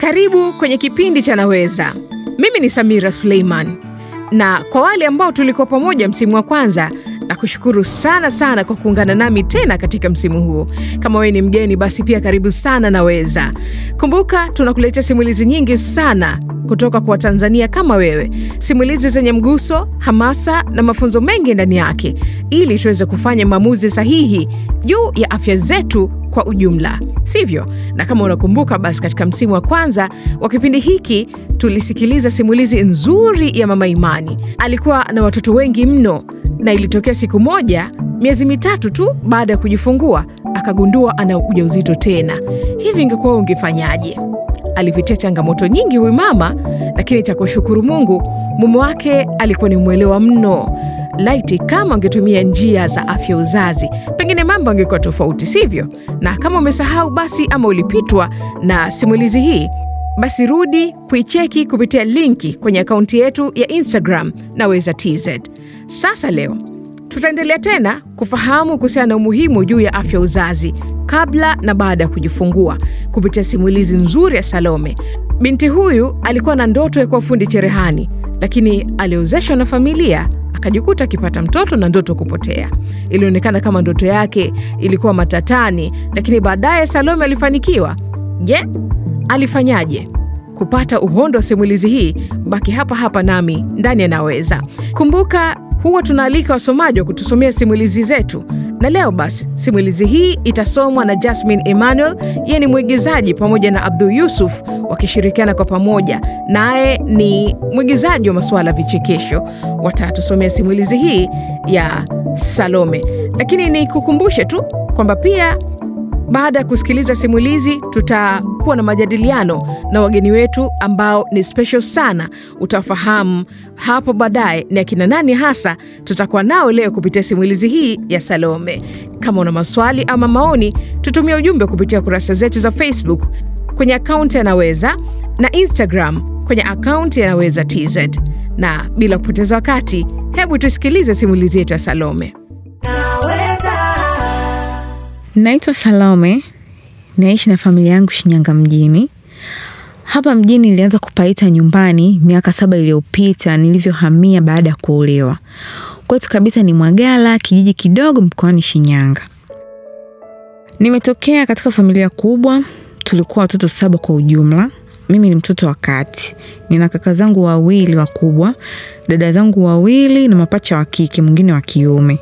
Karibu kwenye kipindi cha Naweza. Mimi ni Samira Suleiman, na kwa wale ambao tulikuwa pamoja msimu wa kwanza, na kushukuru sana sana kwa kuungana nami tena katika msimu huu. Kama wewe ni mgeni, basi pia karibu sana Naweza. Kumbuka tunakuletea simulizi nyingi sana kutoka kwa Watanzania kama wewe, simulizi zenye mguso, hamasa na mafunzo mengi ndani yake, ili tuweze kufanya maamuzi sahihi juu ya afya zetu kwa ujumla, sivyo? Na kama unakumbuka, basi katika msimu wa kwanza wa kipindi hiki tulisikiliza simulizi nzuri ya Mama Imani. Alikuwa na watoto wengi mno, na ilitokea siku moja, miezi mitatu tu baada ya kujifungua, akagundua ana ujauzito tena. Hivi ingekuwa ungefanyaje? Alipitia changamoto nyingi huyu mama, lakini cha kushukuru Mungu, mume wake alikuwa ni mwelewa mno. Laiti kama angetumia njia za afya uzazi, pengine mambo angekuwa tofauti, sivyo? Na kama umesahau basi, ama ulipitwa na simulizi hii, basi rudi kuicheki kupitia linki kwenye akaunti yetu ya Instagram Naweza TZ. Sasa leo tutaendelea tena kufahamu kuhusiana na umuhimu juu ya afya uzazi kabla na baada ya kujifungua kupitia simulizi nzuri ya Salome. Binti huyu alikuwa na ndoto ya kuwa fundi cherehani, lakini aliozeshwa na familia akajikuta akipata mtoto na ndoto kupotea. Ilionekana kama ndoto yake ilikuwa matatani, lakini baadaye Salome alifanikiwa. Je, alifanyaje? Kupata uhondo wa simulizi hii, baki hapa hapa nami ndani ya Naweza. Kumbuka huwa tunaalika wasomaji wa kutusomea simulizi zetu, na leo basi simulizi hii itasomwa na Jasmine Emmanuel. Yeye ni mwigizaji pamoja na Abdul Yusuf wakishirikiana kwa pamoja, naye ni mwigizaji wa masuala ya vichekesho. Watatusomea simulizi hii ya Salome, lakini nikukumbushe tu kwamba pia baada ya kusikiliza simulizi tutakuwa na majadiliano na wageni wetu ambao ni special sana. Utafahamu hapo baadaye ni akina nani hasa tutakuwa nao leo kupitia simulizi hii ya Salome. Kama una maswali ama maoni, tutumie ujumbe kupitia kurasa zetu za Facebook kwenye akaunti Yanaweza na Instagram kwenye akaunti Yanaweza TZ. Na bila kupoteza wakati, hebu tusikilize simulizi yetu ya Salome. Naitwa Salome, naishi na familia yangu Shinyanga mjini. Hapa mjini nilianza kupaita nyumbani miaka saba iliyopita nilivyohamia baada ya kuolewa. Kwetu kabisa ni Mwagala, kijiji kidogo mkoani Shinyanga. Nimetokea katika familia kubwa, tulikuwa watoto saba kwa ujumla. Mimi ni mtoto wa kati. Nina kaka zangu wawili wakubwa, dada zangu wawili na mapacha wa kike, mwingine wa kiume.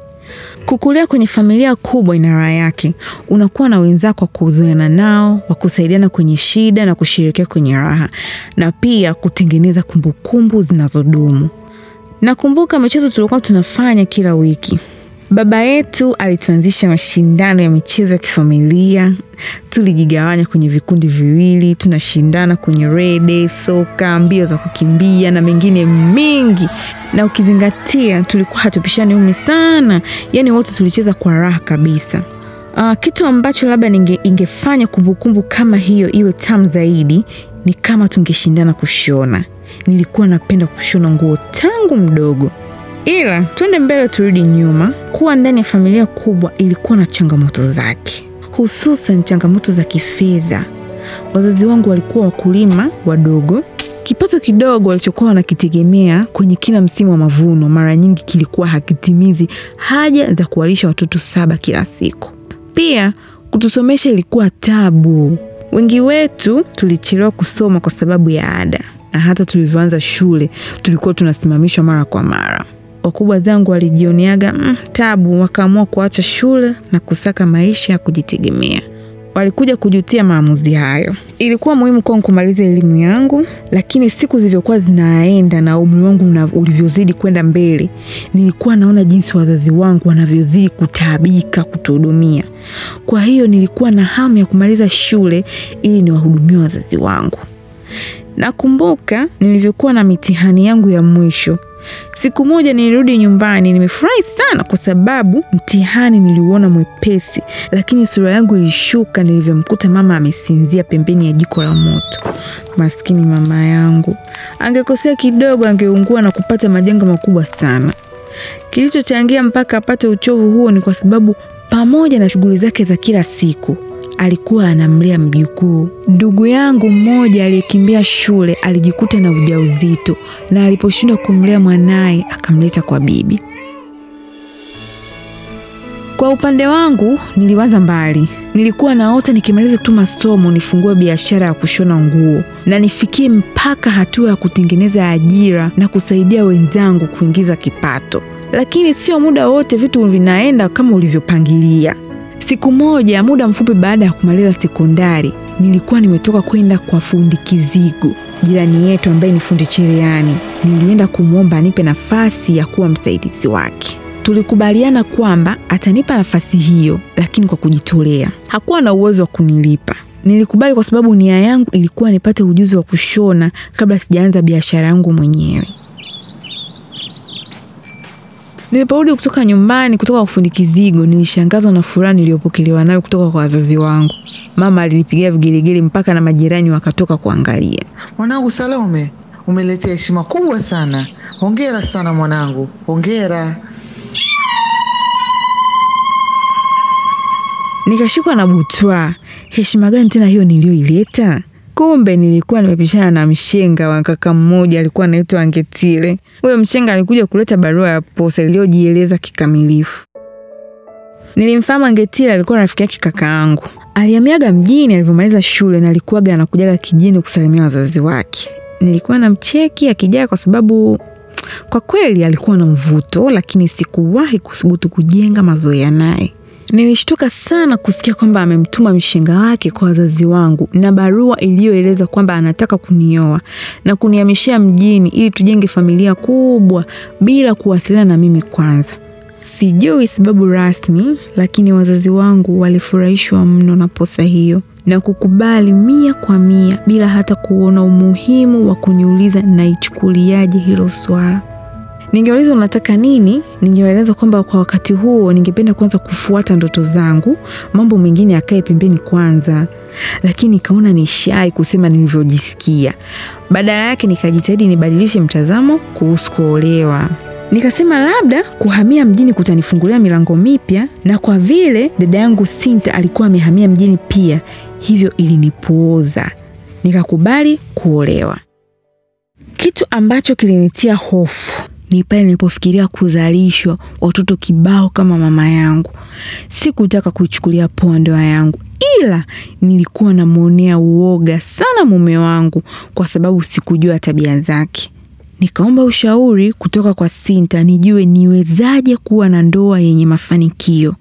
Kukulia kwenye familia kubwa ina raha yake. Unakuwa na wenzako wa kuzoeana nao, wa kusaidiana kwenye shida na kushirikia kwenye raha, na pia kutengeneza kumbukumbu zinazodumu. Nakumbuka michezo tulikuwa tunafanya kila wiki. Baba yetu alituanzisha mashindano ya michezo ya kifamilia. Tulijigawanya kwenye vikundi viwili, tunashindana kwenye rede, soka, mbio za kukimbia na mengine mengi. Na ukizingatia tulikuwa hatupishani umri sana, yaani wote tulicheza kwa raha kabisa. Uh, kitu ambacho labda ninge, ingefanya kumbukumbu kama hiyo iwe tamu zaidi ni kama tungeshindana kushona. Nilikuwa napenda kushona nguo tangu mdogo. Ila twende mbele turudi nyuma, kuwa ndani ya familia kubwa ilikuwa na changamoto zake, hususan changamoto za kifedha. Wazazi wangu walikuwa wakulima wadogo. Kipato kidogo walichokuwa wanakitegemea kwenye kila msimu wa mavuno mara nyingi kilikuwa hakitimizi haja za kuwalisha watoto saba kila siku. Pia kutusomesha ilikuwa tabu. Wengi wetu tulichelewa kusoma kwa sababu ya ada, na hata tulivyoanza shule tulikuwa tunasimamishwa mara kwa mara. Wakubwa zangu walijioneaga mm, tabu, wakaamua kuacha shule na kusaka maisha ya kujitegemea. Walikuja kujutia maamuzi hayo. Ilikuwa muhimu kwangu kumaliza elimu yangu, lakini siku zilivyokuwa zinaenda na umri wangu ulivyozidi kwenda mbele, nilikuwa naona jinsi wazazi wangu wanavyozidi kutaabika kutuhudumia. Kwa hiyo nilikuwa na hamu ya kumaliza shule ili niwahudumie wazazi wangu. Nakumbuka nilivyokuwa na mitihani yangu ya mwisho. Siku moja nilirudi nyumbani nimefurahi sana kwa sababu mtihani niliuona mwepesi, lakini sura yangu ilishuka nilivyomkuta mama amesinzia pembeni ya jiko la moto. Maskini mama yangu, angekosea kidogo angeungua na kupata majanga makubwa sana. Kilichochangia mpaka apate uchovu huo ni kwa sababu pamoja na shughuli zake za kila siku alikuwa anamlea mjukuu. Ndugu yangu mmoja aliyekimbia shule alijikuta na ujauzito na aliposhindwa kumlea mwanaye akamleta kwa bibi. Kwa upande wangu niliwaza mbali. Nilikuwa naota nikimaliza tu masomo nifungue biashara ya kushona nguo na nifikie mpaka hatua ya kutengeneza ajira na kusaidia wenzangu kuingiza kipato. Lakini sio muda wote vitu vinaenda kama ulivyopangilia. Siku moja, muda mfupi baada ya kumaliza sekondari, nilikuwa nimetoka kwenda kwa fundi Kizigu, jirani yetu ambaye ni fundi cherehani. Nilienda kumwomba anipe nafasi ya kuwa msaidizi wake. Tulikubaliana kwamba atanipa nafasi hiyo, lakini kwa kujitolea. Hakuwa na uwezo wa kunilipa. Nilikubali kwa sababu nia yangu ilikuwa nipate ujuzi wa kushona kabla sijaanza biashara yangu mwenyewe. Niliporudi kutoka nyumbani kutoka kufundi fundi Kizigo, nilishangazwa na furaha niliyopokelewa nayo kutoka kwa wazazi wangu. Mama alinipigia vigelegele mpaka na majirani wakatoka kuangalia. Mwanangu Salome, umeletea heshima kubwa sana. Hongera sana mwanangu, hongera. Nikashikwa na butwa. Heshima gani tena hiyo niliyoileta? Kumbe nilikuwa nimepishana na mshenga wa kaka mmoja alikuwa anaitwa Angetile. Huyo mshenga alikuja kuleta barua ya posa iliyojieleza kikamilifu. Nilimfahamu Angetile, alikuwa rafiki yake kaka yangu. Alihamiaga mjini alivyomaliza shule na alikuwaga anakujaga kijini kusalimia wazazi wake. Nilikuwa na mcheki akijaa kwa sababu kwa kweli alikuwa na mvuto, lakini sikuwahi kuthubutu kujenga mazoea naye. Nilishtuka sana kusikia kwamba amemtuma mshenga wake kwa wazazi wangu na barua iliyoeleza kwamba anataka kunioa na kunihamishia mjini ili tujenge familia kubwa bila kuwasiliana na mimi kwanza. Sijui sababu rasmi, lakini wazazi wangu walifurahishwa mno na posa hiyo na kukubali mia kwa mia bila hata kuona umuhimu wa kuniuliza naichukuliaje hilo swala. Ningeuliza unataka nini, ningewaeleza kwamba kwa wakati huo ningependa kwanza kufuata ndoto zangu, mambo mengine yakae pembeni kwanza, lakini nikaona ni shai kusema nilivyojisikia. Badala yake nikajitahidi nibadilishe mtazamo kuhusu kuolewa. Nikasema labda kuhamia mjini kutanifungulia milango mipya, na kwa vile dada yangu Sinta alikuwa amehamia mjini pia, hivyo ilinipuuza. Nikakubali kuolewa. Kitu ambacho kilinitia hofu ni pale nilipofikiria kuzalishwa watoto kibao kama mama yangu. Sikutaka kuichukulia poa ndoa yangu, ila nilikuwa namwonea uoga sana mume wangu kwa sababu sikujua tabia zake. Nikaomba ushauri kutoka kwa Sinta nijue niwezaje kuwa na ndoa yenye mafanikio.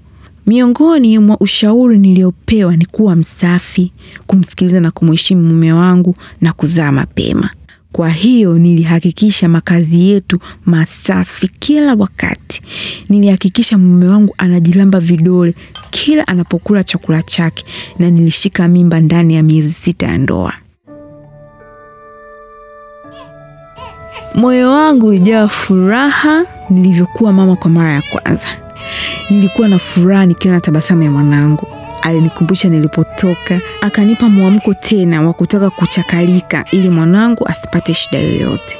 Miongoni mwa ushauri niliopewa ni kuwa msafi, kumsikiliza na kumheshimu mume wangu na kuzaa mapema. Kwa hiyo nilihakikisha makazi yetu masafi kila wakati. Nilihakikisha mume wangu anajilamba vidole kila anapokula chakula chake na nilishika mimba ndani ya miezi sita ya ndoa. Moyo wangu ulijaa furaha nilivyokuwa mama kwa mara ya kwanza. Nilikuwa na furaha nikiwa na tabasamu ya mwanangu. Alinikumbusha nilipotoka, akanipa mwamko tena wa kutaka kuchakalika ili mwanangu asipate shida yoyote.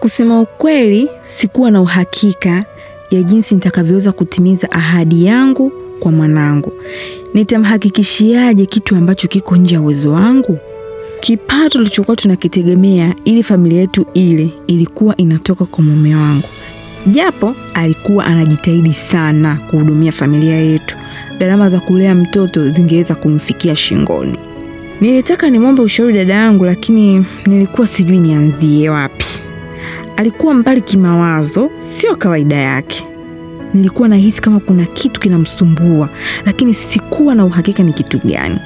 Kusema ukweli, sikuwa na uhakika ya jinsi nitakavyoweza kutimiza ahadi yangu kwa mwanangu. Nitamhakikishiaje kitu ambacho kiko nje ya uwezo wangu? Kipato tulichokuwa tunakitegemea ili familia yetu ile ilikuwa inatoka kwa mume wangu, japo alikuwa anajitahidi sana kuhudumia familia yetu gharama za kulea mtoto zingeweza kumfikia shingoni. Nilitaka nimwombe ushauri dada yangu, lakini nilikuwa sijui nianzie wapi. Alikuwa mbali kimawazo, sio kawaida yake. Nilikuwa nahisi kama kuna kitu kinamsumbua, lakini sikuwa na uhakika ni kitu gani.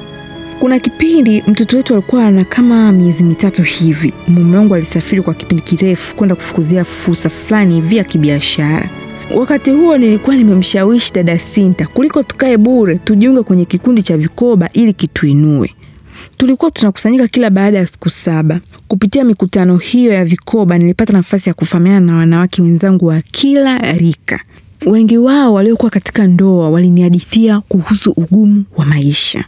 Kuna kipindi mtoto wetu alikuwa ana kama miezi mitatu hivi, mume wangu alisafiri kwa kipindi kirefu kwenda kufukuzia fursa fulani hivi ya kibiashara. Wakati huo nilikuwa nimemshawishi dada Sinta kuliko tukae bure tujiunge kwenye kikundi cha vikoba ili kituinue. Tulikuwa tunakusanyika kila baada ya siku saba. Kupitia mikutano hiyo ya vikoba, nilipata nafasi ya kufahamiana na wanawake wenzangu wa kila rika. Wengi wao waliokuwa katika ndoa walinihadithia kuhusu ugumu wa maisha.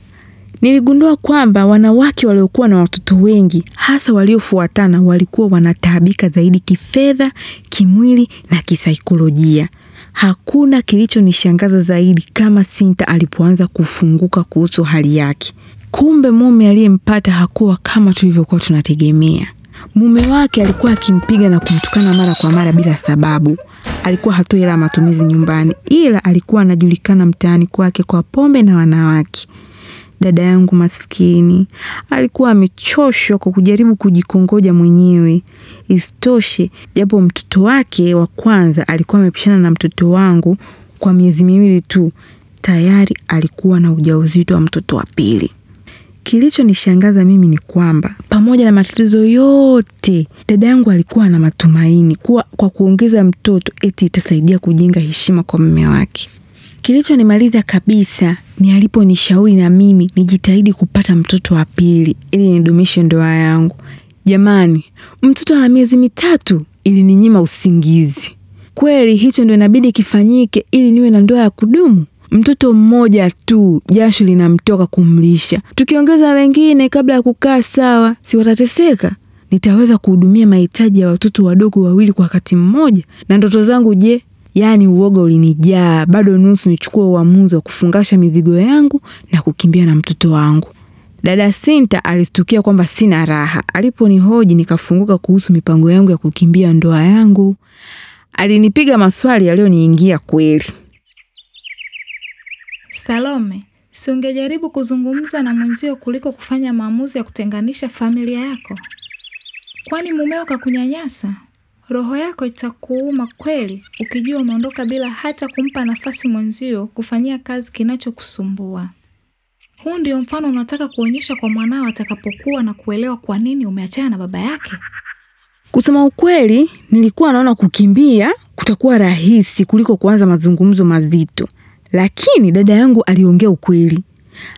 Niligundua kwamba wanawake waliokuwa na watoto wengi, hasa waliofuatana, walikuwa wanataabika zaidi kifedha, kimwili na kisaikolojia. Hakuna kilichonishangaza zaidi kama Sinta alipoanza kufunguka kuhusu hali yake. Kumbe mume aliyempata hakuwa kama tulivyokuwa tunategemea. Mume wake alikuwa akimpiga na kumtukana mara kwa mara bila sababu. Alikuwa hatoi hela matumizi nyumbani, ila alikuwa anajulikana mtaani kwake kwa pombe na wanawake. Dada yangu maskini alikuwa amechoshwa kwa kujaribu kujikongoja mwenyewe. Isitoshe, japo mtoto wake wa kwanza alikuwa amepishana na mtoto wangu kwa miezi miwili tu, tayari alikuwa na ujauzito wa mtoto wa pili. Kilichonishangaza mimi ni kwamba pamoja na matatizo yote, dada yangu alikuwa na matumaini kuwa kwa kuongeza mtoto eti itasaidia kujenga heshima kwa mume wake. Kilichonimaliza kabisa ni aliponishauri na mimi nijitahidi kupata mtoto wa pili ili nidumishe ndoa yangu. Jamani, mtoto ana miezi mitatu ilininyima usingizi. Kweli hicho ndio inabidi kifanyike ili niwe na ndoa ya kudumu? Mtoto mmoja tu jasho linamtoka kumlisha, tukiongeza wengine kabla ya kukaa sawa, si watateseka? Nitaweza kuhudumia mahitaji ya watoto wadogo wawili kwa wakati mmoja? Na ndoto zangu je? Yaani uoga ulinijaa, bado nusu nichukue uamuzi wa kufungasha mizigo yangu na kukimbia na mtoto wangu. Dada Sinta alistukia kwamba sina raha. Aliponihoji nikafunguka kuhusu mipango yangu ya kukimbia ndoa yangu. Alinipiga maswali yaliyoniingia kweli. Salome, si ungejaribu kuzungumza na mwenzio kuliko kufanya maamuzi ya kutenganisha familia yako? Kwani mumeo kakunyanyasa? Roho yako itakuuma kweli ukijua umeondoka bila hata kumpa nafasi mwenzio kufanyia kazi kinachokusumbua. Huu ndio mfano unataka kuonyesha kwa mwanao atakapokuwa na kuelewa kwa nini umeachana na baba yake? Kusema ukweli, nilikuwa naona kukimbia kutakuwa rahisi kuliko kuanza mazungumzo mazito, lakini dada yangu aliongea ukweli.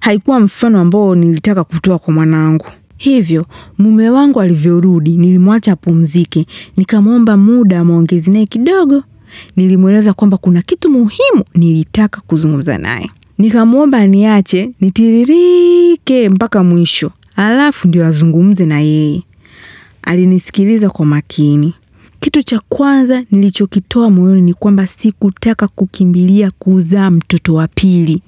Haikuwa mfano ambao nilitaka kutoa kwa mwanangu. Hivyo mume wangu alivyorudi, nilimwacha apumzike, nikamwomba muda wa naye kidogo. Nilimweleza kwamba kuna kitu muhimu nilitaka kuzungumza naye. Nikamwomba aniache nitiririke mpaka mwisho, alafu ndio azungumze na yeye. Alinisikiliza kwa makini. Kitu cha kwanza nilichokitoa moyoni ni kwamba sikutaka kukimbilia kuzaa mtoto wa pili.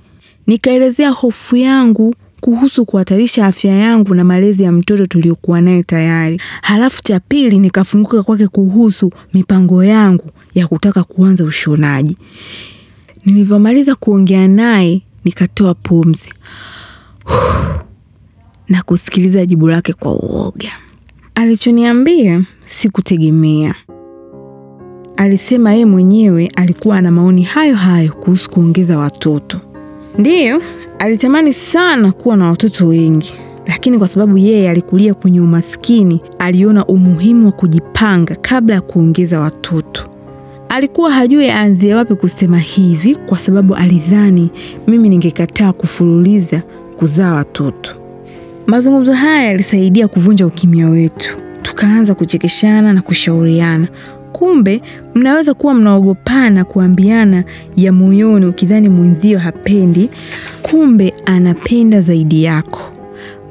Nikaelezea hofu yangu kuhusu kuhatarisha afya yangu na malezi ya mtoto tuliokuwa naye tayari. Halafu cha pili nikafunguka kwake kuhusu mipango yangu ya kutaka kuanza ushonaji. Nilivyomaliza kuongea naye nikatoa pumzi na kusikiliza jibu lake kwa uoga. Alichoniambia sikutegemea. Alisema yeye mwenyewe alikuwa na maoni hayo hayo kuhusu kuongeza watoto. Ndiyo, alitamani sana kuwa na watoto wengi, lakini kwa sababu yeye alikulia kwenye umaskini, aliona umuhimu wa kujipanga kabla ya kuongeza watoto. Alikuwa hajui aanzie wapi kusema hivi kwa sababu alidhani mimi ningekataa kufululiza kuzaa watoto. Mazungumzo haya yalisaidia kuvunja ukimya wetu. Tukaanza kuchekeshana na kushauriana. Kumbe mnaweza kuwa mnaogopana kuambiana ya moyoni ukidhani mwenzio hapendi, kumbe anapenda zaidi yako.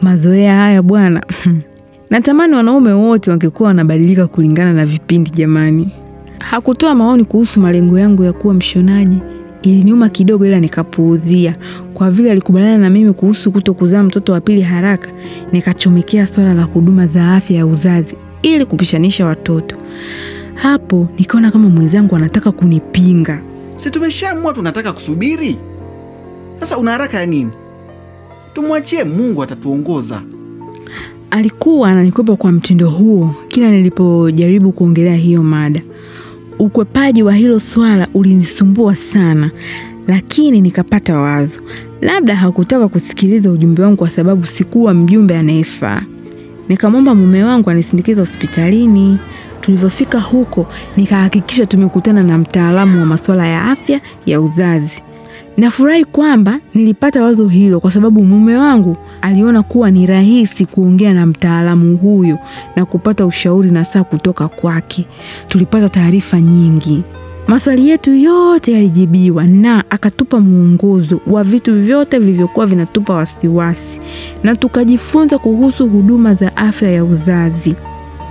Mazoea haya bwana. Natamani wanaume wote wangekuwa wanabadilika kulingana na vipindi jamani. Hakutoa maoni kuhusu malengo yangu ya kuwa mshonaji. Iliniuma kidogo ila nikapuuzia. Kwa vile alikubaliana na mimi kuhusu kuto kuzaa mtoto wa pili haraka, nikachomekea swala la huduma za afya ya uzazi ili kupishanisha watoto. Hapo nikaona kama mwenzangu anataka kunipinga. Si tumeshaamua tunataka kusubiri? Sasa una haraka ya nini? Tumwachie Mungu atatuongoza. Alikuwa ananikwepa kwa mtindo huo kila nilipojaribu kuongelea hiyo mada. Ukwepaji wa hilo swala ulinisumbua sana, lakini nikapata wazo. Labda hakutaka kusikiliza ujumbe wangu kwa sababu sikuwa mjumbe anayefaa. Nikamwomba mume wangu anisindikize hospitalini. Tulivyofika huko, nikahakikisha tumekutana na mtaalamu wa masuala ya afya ya uzazi. Nafurahi kwamba nilipata wazo hilo kwa sababu mume wangu aliona kuwa ni rahisi kuongea na mtaalamu huyo na kupata ushauri na saa kutoka kwake. Tulipata taarifa nyingi. Maswali yetu yote yalijibiwa na akatupa mwongozo wa vitu vyote vilivyokuwa vinatupa wasiwasi na tukajifunza kuhusu huduma za afya ya uzazi.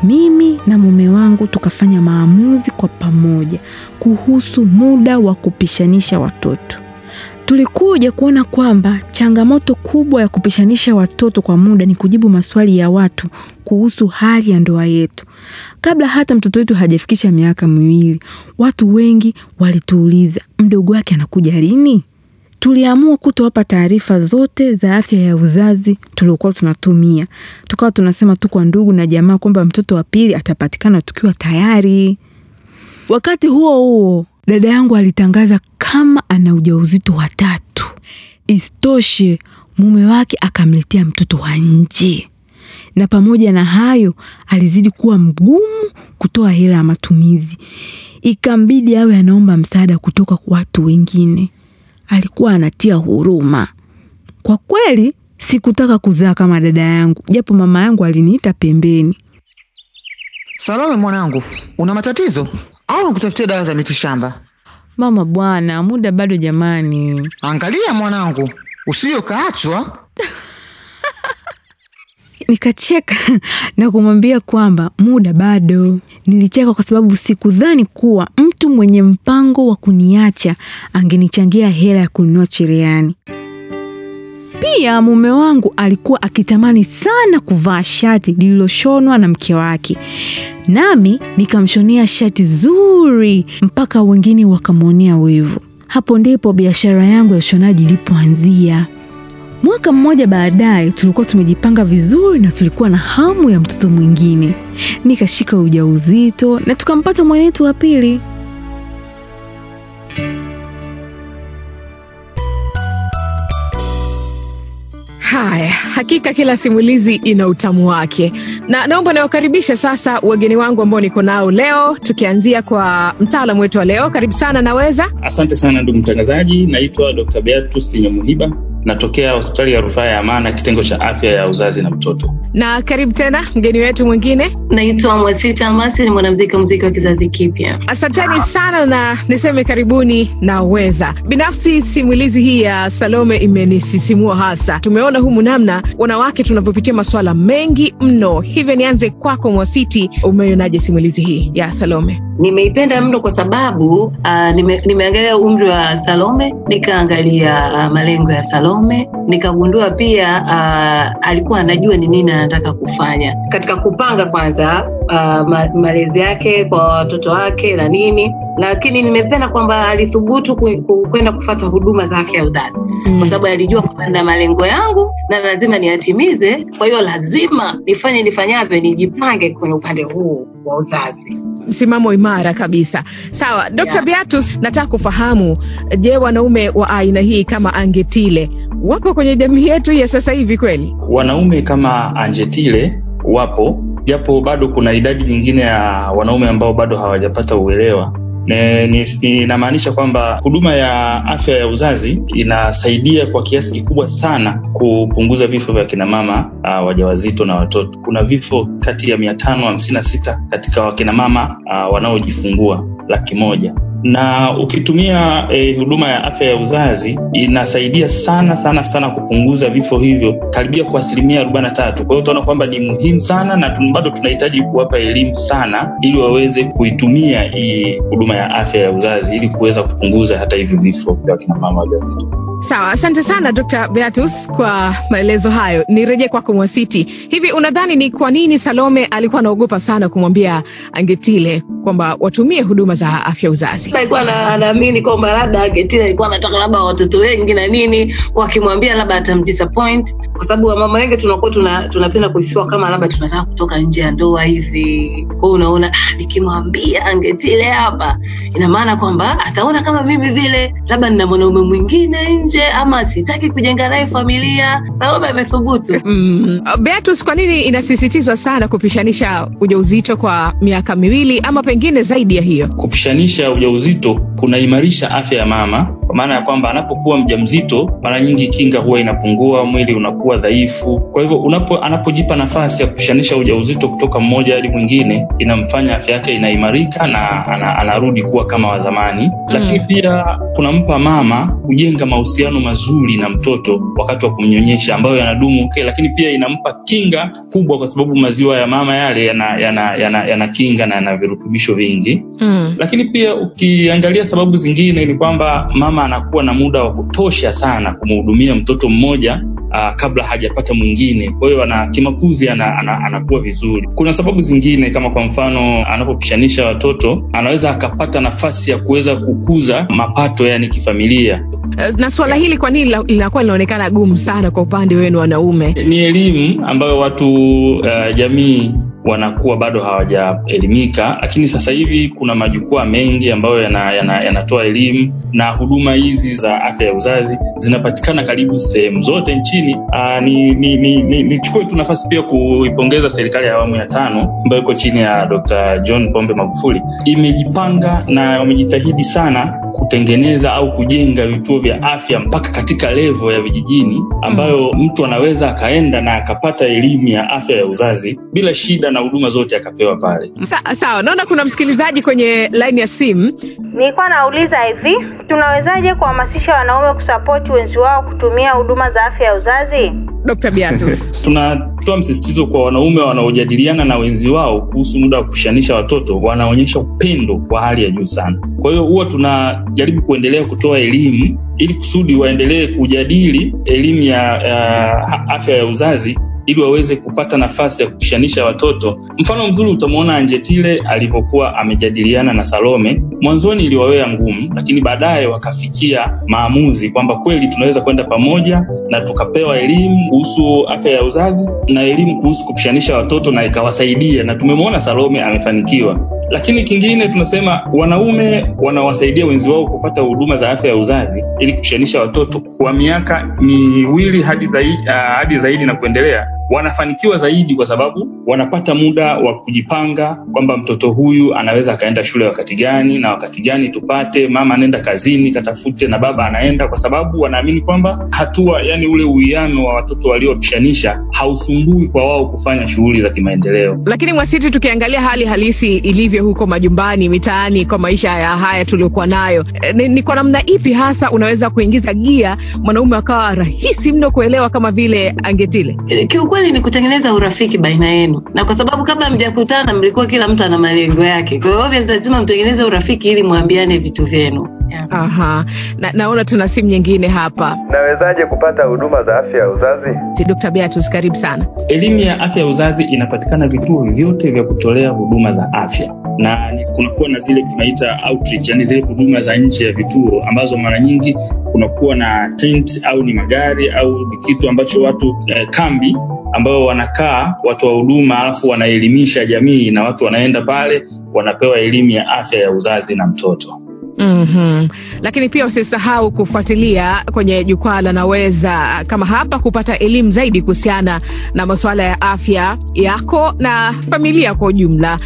Mimi na mume wangu tukafanya maamuzi kwa pamoja kuhusu muda wa kupishanisha watoto. Tulikuja kuona kwamba changamoto kubwa ya kupishanisha watoto kwa muda ni kujibu maswali ya watu kuhusu hali ya ndoa yetu. Kabla hata mtoto wetu hajafikisha miaka miwili, watu wengi walituuliza mdogo wake anakuja lini? Tuliamua kutowapa taarifa zote za afya ya uzazi tuliokuwa tunatumia. Tukawa tunasema tu kwa ndugu na jamaa kwamba mtoto wa pili atapatikana tukiwa tayari. Wakati huo huo, dada yangu alitangaza kama ana ujauzito wa tatu. Isitoshe, mume wake akamletea mtoto wa nje, na pamoja na hayo alizidi kuwa mgumu kutoa hela ya matumizi. Ikambidi awe anaomba msaada kutoka kwa watu wengine. Alikuwa anatia huruma. Kwa kweli, sikutaka kuzaa kama dada yangu, japo mama yangu aliniita pembeni. Salome mwanangu, una matatizo au nikutafutia dawa za mitishamba? Mama bwana, muda bado jamani. Angalia mwanangu, usije ukaachwa. Nikacheka na kumwambia kwamba muda bado. Nilicheka kwa sababu sikudhani kuwa mtu mwenye mpango wa kuniacha angenichangia hela ya kununua cherehani. Pia mume wangu alikuwa akitamani sana kuvaa shati lililoshonwa na mke wake, nami nikamshonea shati zuri mpaka wengine wakamwonea wivu. Hapo ndipo biashara yangu ya ushonaji ilipoanzia. Mwaka mmoja baadaye tulikuwa tumejipanga vizuri na tulikuwa na hamu ya mtoto mwingine. Nikashika ujauzito na tukampata mwanetu wa pili. Haya, hakika kila simulizi ina utamu wake, na naomba nawakaribisha sasa wageni wangu ambao niko nao leo, tukianzia kwa mtaalamu wetu wa leo. Karibu sana, naweza Asante sana ndugu mtangazaji, naitwa Dr. Beatus Nyamuhiba, natokea hospitali ya rufaa ya Amana, kitengo cha afya ya uzazi na mtoto. na karibu tena mgeni wetu mwingine. Naitwa Mwasita Masi, ni mwanamuziki wa muziki wa kizazi kipya. Asanteni sana na niseme karibuni naweza. Binafsi simulizi hii ya Salome imenisisimua hasa. Tumeona humu namna wanawake tunavyopitia masuala mengi mno, hivyo nianze kwako Mwasiti, umeionaje simulizi hii ya Salome? Nimeipenda mno kwa sababu uh, nime, nimeangalia umri wa Salome, nikaangalia uh, malengo ya Salome, nikagundua pia uh, alikuwa anajua ni nini anataka kufanya. Katika kupanga kwanza uh, ma, malezi yake kwa watoto wake na nini, lakini nimependa kwamba alithubutu ku- ku- kwenda kufata huduma za afya ya uzazi. Kwa sababu alijua kwamba na malengo yangu na lazima niyatimize. Kwa hiyo lazima nifanye nifanyavyo, nijipange kwenye upande huu wa uzazi. msimamo imara kabisa. Sawa, Dr. Yeah. Beatus, nataka kufahamu, je, wanaume wa aina hii kama Angetile wapo kwenye jamii yetu ya sasa hivi kweli? Wanaume kama Angetile wapo, japo bado kuna idadi nyingine ya wanaume ambao bado hawajapata uelewa. Ne- Inamaanisha kwamba huduma ya afya ya uzazi inasaidia kwa kiasi kikubwa sana kupunguza vifo vya kinamama uh, wajawazito na watoto. Kuna vifo kati ya mia tano hamsini na sita katika wakinamama uh, wanaojifungua laki moja na ukitumia eh, huduma ya afya ya uzazi inasaidia sana sana sana kupunguza vifo hivyo karibia kwa asilimia arobaini na tatu. Kwa hiyo utaona kwamba ni muhimu sana na bado tunahitaji kuwapa elimu sana ili waweze kuitumia hii huduma ya afya ya uzazi ili kuweza kupunguza hata hivyo vifo vya kina wajawazito. Sawa, asante sana Dr. Beatus kwa maelezo hayo. Nirejee kwako Mwasiti, hivi unadhani ni kwa nini Salome alikuwa anaogopa sana kumwambia Angetile kwamba watumie huduma za afya uzazi? alikuwa anaamini kwamba labda Angetile alikuwa anataka labda watoto wengi na nini, akimwambia labda atamdisappoint, kwa sababu wamama wengi tunakuwa tuna, tunapenda kuhisiwa kama labda tunataka kutoka nje ya ndoa hivi. Kwa hiyo unaona ah, nikimwambia Angetile hapa, ina maana kwamba ataona kama mimi vile labda nina mwanaume mwingine nje, ama sitaki kujenga naye familia. Salome amethubutu. Mm. Beatus, kwa nini inasisitizwa sana kupishanisha ujauzito kwa miaka miwili ama pengine zaidi ya hiyo? Kupishanisha ujauzito kunaimarisha afya ya mama, kwa maana ya kwamba anapokuwa mjamzito, mara nyingi kinga huwa inapungua, mwili unakuwa dhaifu. Kwa hivyo unapo, anapojipa nafasi ya kupishanisha ujauzito kutoka mmoja hadi mwingine, inamfanya afya yake inaimarika na ana, anarudi kuwa kama wa zamani. Lakini pia kunampa mama kujenga mahusiano mahusiano mazuri na mtoto wakati wa kumnyonyesha ambayo yanadumu lakini pia inampa kinga kubwa kwa sababu maziwa ya mama yale yana, yana, yana, yana kinga na yana virutubisho vingi Mm. lakini pia ukiangalia sababu zingine ni kwamba mama anakuwa na muda wa kutosha sana kumhudumia mtoto mmoja uh, kabla hajapata mwingine. Kwa hiyo ana kimakuzi ana, ana, anakuwa vizuri. Kuna sababu zingine kama kwa mfano anapopishanisha watoto anaweza akapata nafasi ya kuweza kukuza mapato yani kifamilia. Eh, Na suala hili kwa nini linakuwa linaonekana gumu sana kwa upande wenu wanaume? ni elimu ambayo watu uh, jamii wanakuwa bado hawajaelimika lakini sasa hivi kuna majukwaa mengi ambayo yanatoa yana, yana elimu na huduma hizi za afya ya uzazi zinapatikana karibu sehemu zote nchini. Ni, ni, ni, ni, nichukue tu nafasi pia kuipongeza serikali ya awamu ya tano ambayo iko chini ya dr john pombe magufuli. Imejipanga na wamejitahidi sana kutengeneza au kujenga vituo vya afya mpaka katika levo ya vijijini ambayo mtu anaweza akaenda na akapata elimu ya afya ya uzazi bila shida na huduma zote akapewa pale Sa, sawa, naona kuna msikilizaji kwenye laini ya simu. Nilikuwa nauliza hivi, tunawezaje kuhamasisha wanaume kusapoti wenzi wao kutumia huduma za afya ya uzazi? Dr. Beatus. tunatoa msisitizo kwa wanaume wanaojadiliana na wenzi wao kuhusu muda wa kushanisha watoto wanaonyesha upendo wa hali ya juu sana kwa hiyo huwa tunajaribu kuendelea kutoa elimu ili kusudi waendelee kujadili elimu ya, ya afya ya uzazi ili waweze kupata nafasi ya kupishanisha watoto. Mfano mzuri utamwona anjetile alivyokuwa amejadiliana na salome mwanzoni iliwawea ngumu lakini baadaye wakafikia maamuzi kwamba kweli tunaweza kwenda pamoja na tukapewa elimu kuhusu afya ya uzazi na elimu kuhusu kupishanisha watoto na ikawasaidia na tumemwona salome amefanikiwa. Lakini kingine tunasema wanaume wanawasaidia wenzi wao kupata huduma za afya ya uzazi ili kupishanisha watoto kwa miaka miwili hadi zaidi, uh, hadi zaidi na kuendelea wanafanikiwa zaidi kwa sababu wanapata muda wa kujipanga kwamba mtoto huyu anaweza akaenda shule wakati gani na wakati gani tupate mama anaenda kazini katafute na baba anaenda kwa sababu wanaamini kwamba hatua yani ule uwiano wa watoto waliopishanisha hausumbui kwa wao kufanya shughuli za kimaendeleo Lakini Mwasiti, tukiangalia hali halisi ilivyo huko majumbani, mitaani, kwa maisha ya haya tuliokuwa nayo, eh, ni, ni kwa namna ipi hasa unaweza kuingiza gia mwanaume akawa rahisi mno kuelewa kama vile Angetile? Eh, kiukweli ni kutengeneza urafiki baina yenu na kwa sababu kabla mjakutana mlikuwa kila mtu ana malengo yake kwa hiyo lazima mtengeneze urafiki ili mwambiane vitu vyenu. Aha. Na, naona tuna simu nyingine hapa. Nawezaje kupata huduma za afya ya uzazi? Si Dr. Beatus, karibu sana. elimu ya afya ya uzazi inapatikana vituo vyote vya kutolea huduma za afya na kunakuwa na zile tunaita outreach, yani zile huduma za nje ya vituo ambazo mara nyingi kunakuwa na tent au ni magari au ni kitu ambacho watu eh, kambi ambao wanakaa watu wa huduma alafu wanaelimisha jamii na watu wanaenda pale wanapewa elimu ya afya ya uzazi na mtoto Mm-hmm. Lakini pia usisahau kufuatilia kwenye jukwaa la Naweza kama hapa kupata elimu zaidi kuhusiana na masuala ya afya yako na familia kwa ujumla.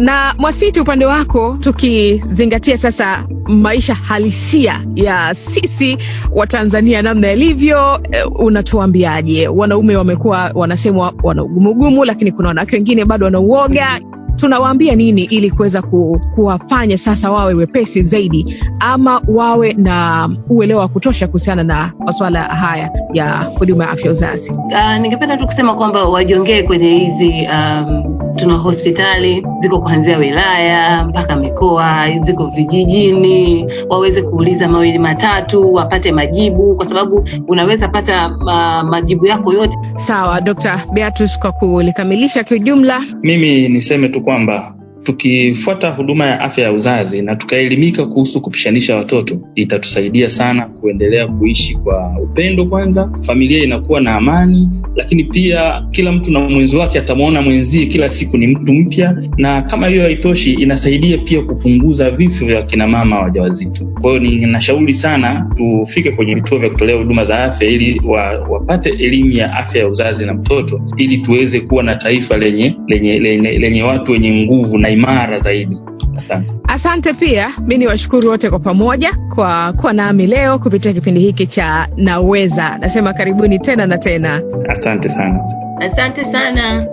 Na Mwasiti, upande wako, tukizingatia sasa maisha halisia ya sisi wa Tanzania namna yalivyo, eh, unatuambiaje? Wanaume wamekuwa wanasemwa wana ugumugumu, lakini kuna wanawake wengine bado wanauoga tunawaambia nini ili kuweza ku, kuwafanya sasa wawe wepesi zaidi ama wawe na uelewa wa kutosha kuhusiana na masuala haya ya huduma ya afya uzazi? Uh, ningependa tu kusema kwamba wajiongee kwenye hizi um, tuna hospitali ziko kuanzia wilaya mpaka mikoa ziko vijijini waweze kuuliza mawili matatu wapate majibu kwa sababu unaweza pata uh, majibu yako yote. Sawa d beatus kwa kulikamilisha kiujumla. Mimi niseme tu kwamba tukifuata huduma ya afya ya uzazi na tukaelimika kuhusu kupishanisha watoto itatusaidia sana kuendelea kuishi kwa upendo kwanza. Familia inakuwa na amani lakini pia kila mtu na mwenzi wake atamwona mwenzie kila siku ni mtu mpya. Na kama hiyo haitoshi inasaidia pia kupunguza vifo vya kinamama wajawazito. Kwa hiyo ninashauri sana tufike kwenye vituo vya kutolea huduma za afya ili wa, wapate elimu ya afya ya uzazi na mtoto ili tuweze kuwa na taifa lenye lenye, lenye, lenye watu wenye nguvu na imara zaidi asante asante pia mi ni washukuru wote kwa pamoja kwa kuwa nami leo kupitia kipindi hiki cha naweza nasema karibuni tena na tena asante sana asante sana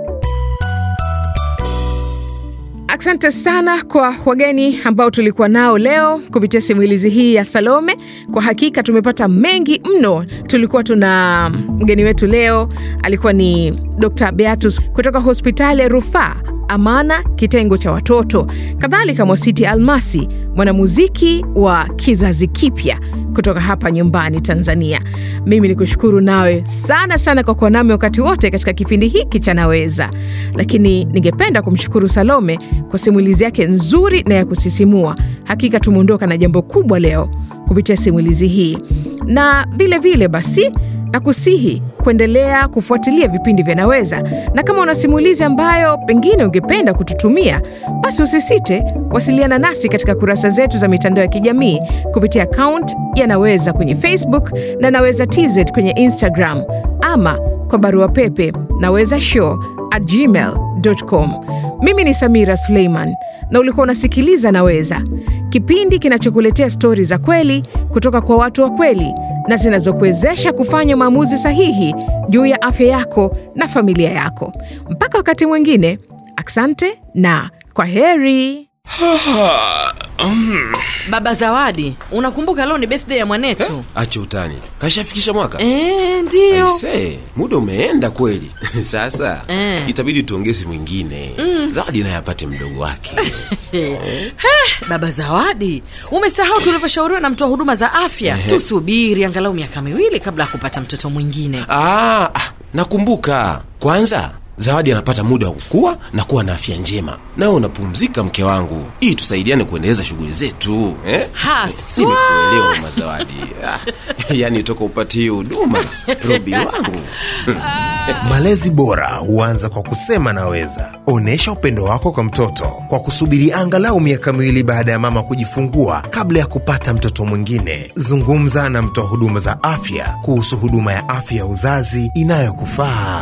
Asante sana kwa wageni ambao tulikuwa nao leo kupitia simulizi hii ya Salome. Kwa hakika tumepata mengi mno. Tulikuwa tuna mgeni wetu leo alikuwa ni Dr. Beatus kutoka hospitali ya rufaa Amana kitengo cha watoto, kadhalika Mwasiti Almasi, mwanamuziki wa kizazi kipya kutoka hapa nyumbani Tanzania. Mimi ni kushukuru nawe sana sana kwa kuwa nami wakati wote katika kipindi hiki cha Naweza, lakini ningependa kumshukuru Salome kwa simulizi yake nzuri na ya kusisimua. Hakika tumeondoka na jambo kubwa leo kupitia simulizi hii, na vilevile vile basi na kusihi kuendelea kufuatilia vipindi vya Naweza, na kama una simulizi ambayo pengine ungependa kututumia, basi usisite wasiliana nasi katika kurasa zetu za mitandao ya kijamii kupitia akaunti ya Naweza kwenye Facebook na Naweza TZ kwenye Instagram, ama kwa barua pepe naweza show at gmail.com. Mimi ni Samira Suleiman na ulikuwa unasikiliza Naweza, kipindi kinachokuletea stori za kweli kutoka kwa watu wa kweli na zinazokuwezesha kufanya maamuzi sahihi juu ya afya yako na familia yako. Mpaka wakati mwingine, asante na kwa heri. Baba Zawadi, unakumbuka leo ni birthday ya mwanetu? Acha utani, kashafikisha mwaka E. Aise, muda umeenda kweli. Sasa e, itabidi tuongeze mwingine Mm. Zawadi naye apate mdogo wake. Eh, Baba Zawadi, umesahau tulivyoshauriwa na mtoa huduma za afya, tusubiri angalau miaka miwili kabla ya kupata mtoto mwingine. Ah, ah, nakumbuka. Kwanza Zawadi anapata muda wa kukua na kuwa na afya njema, nawe unapumzika, mke wangu, ili tusaidiane kuendeleza shughuli zetu eh? Haswa. Nimekuelewa mama Zawadi. Ah, yaani toka upatie huduma Robi wangu Malezi bora huanza kwa kusema naweza. Onyesha upendo wako kwa mtoto kwa kusubiri angalau miaka miwili baada ya mama kujifungua kabla ya kupata mtoto mwingine. Zungumza na mtoa huduma za afya kuhusu huduma ya afya ya uzazi inayokufaa.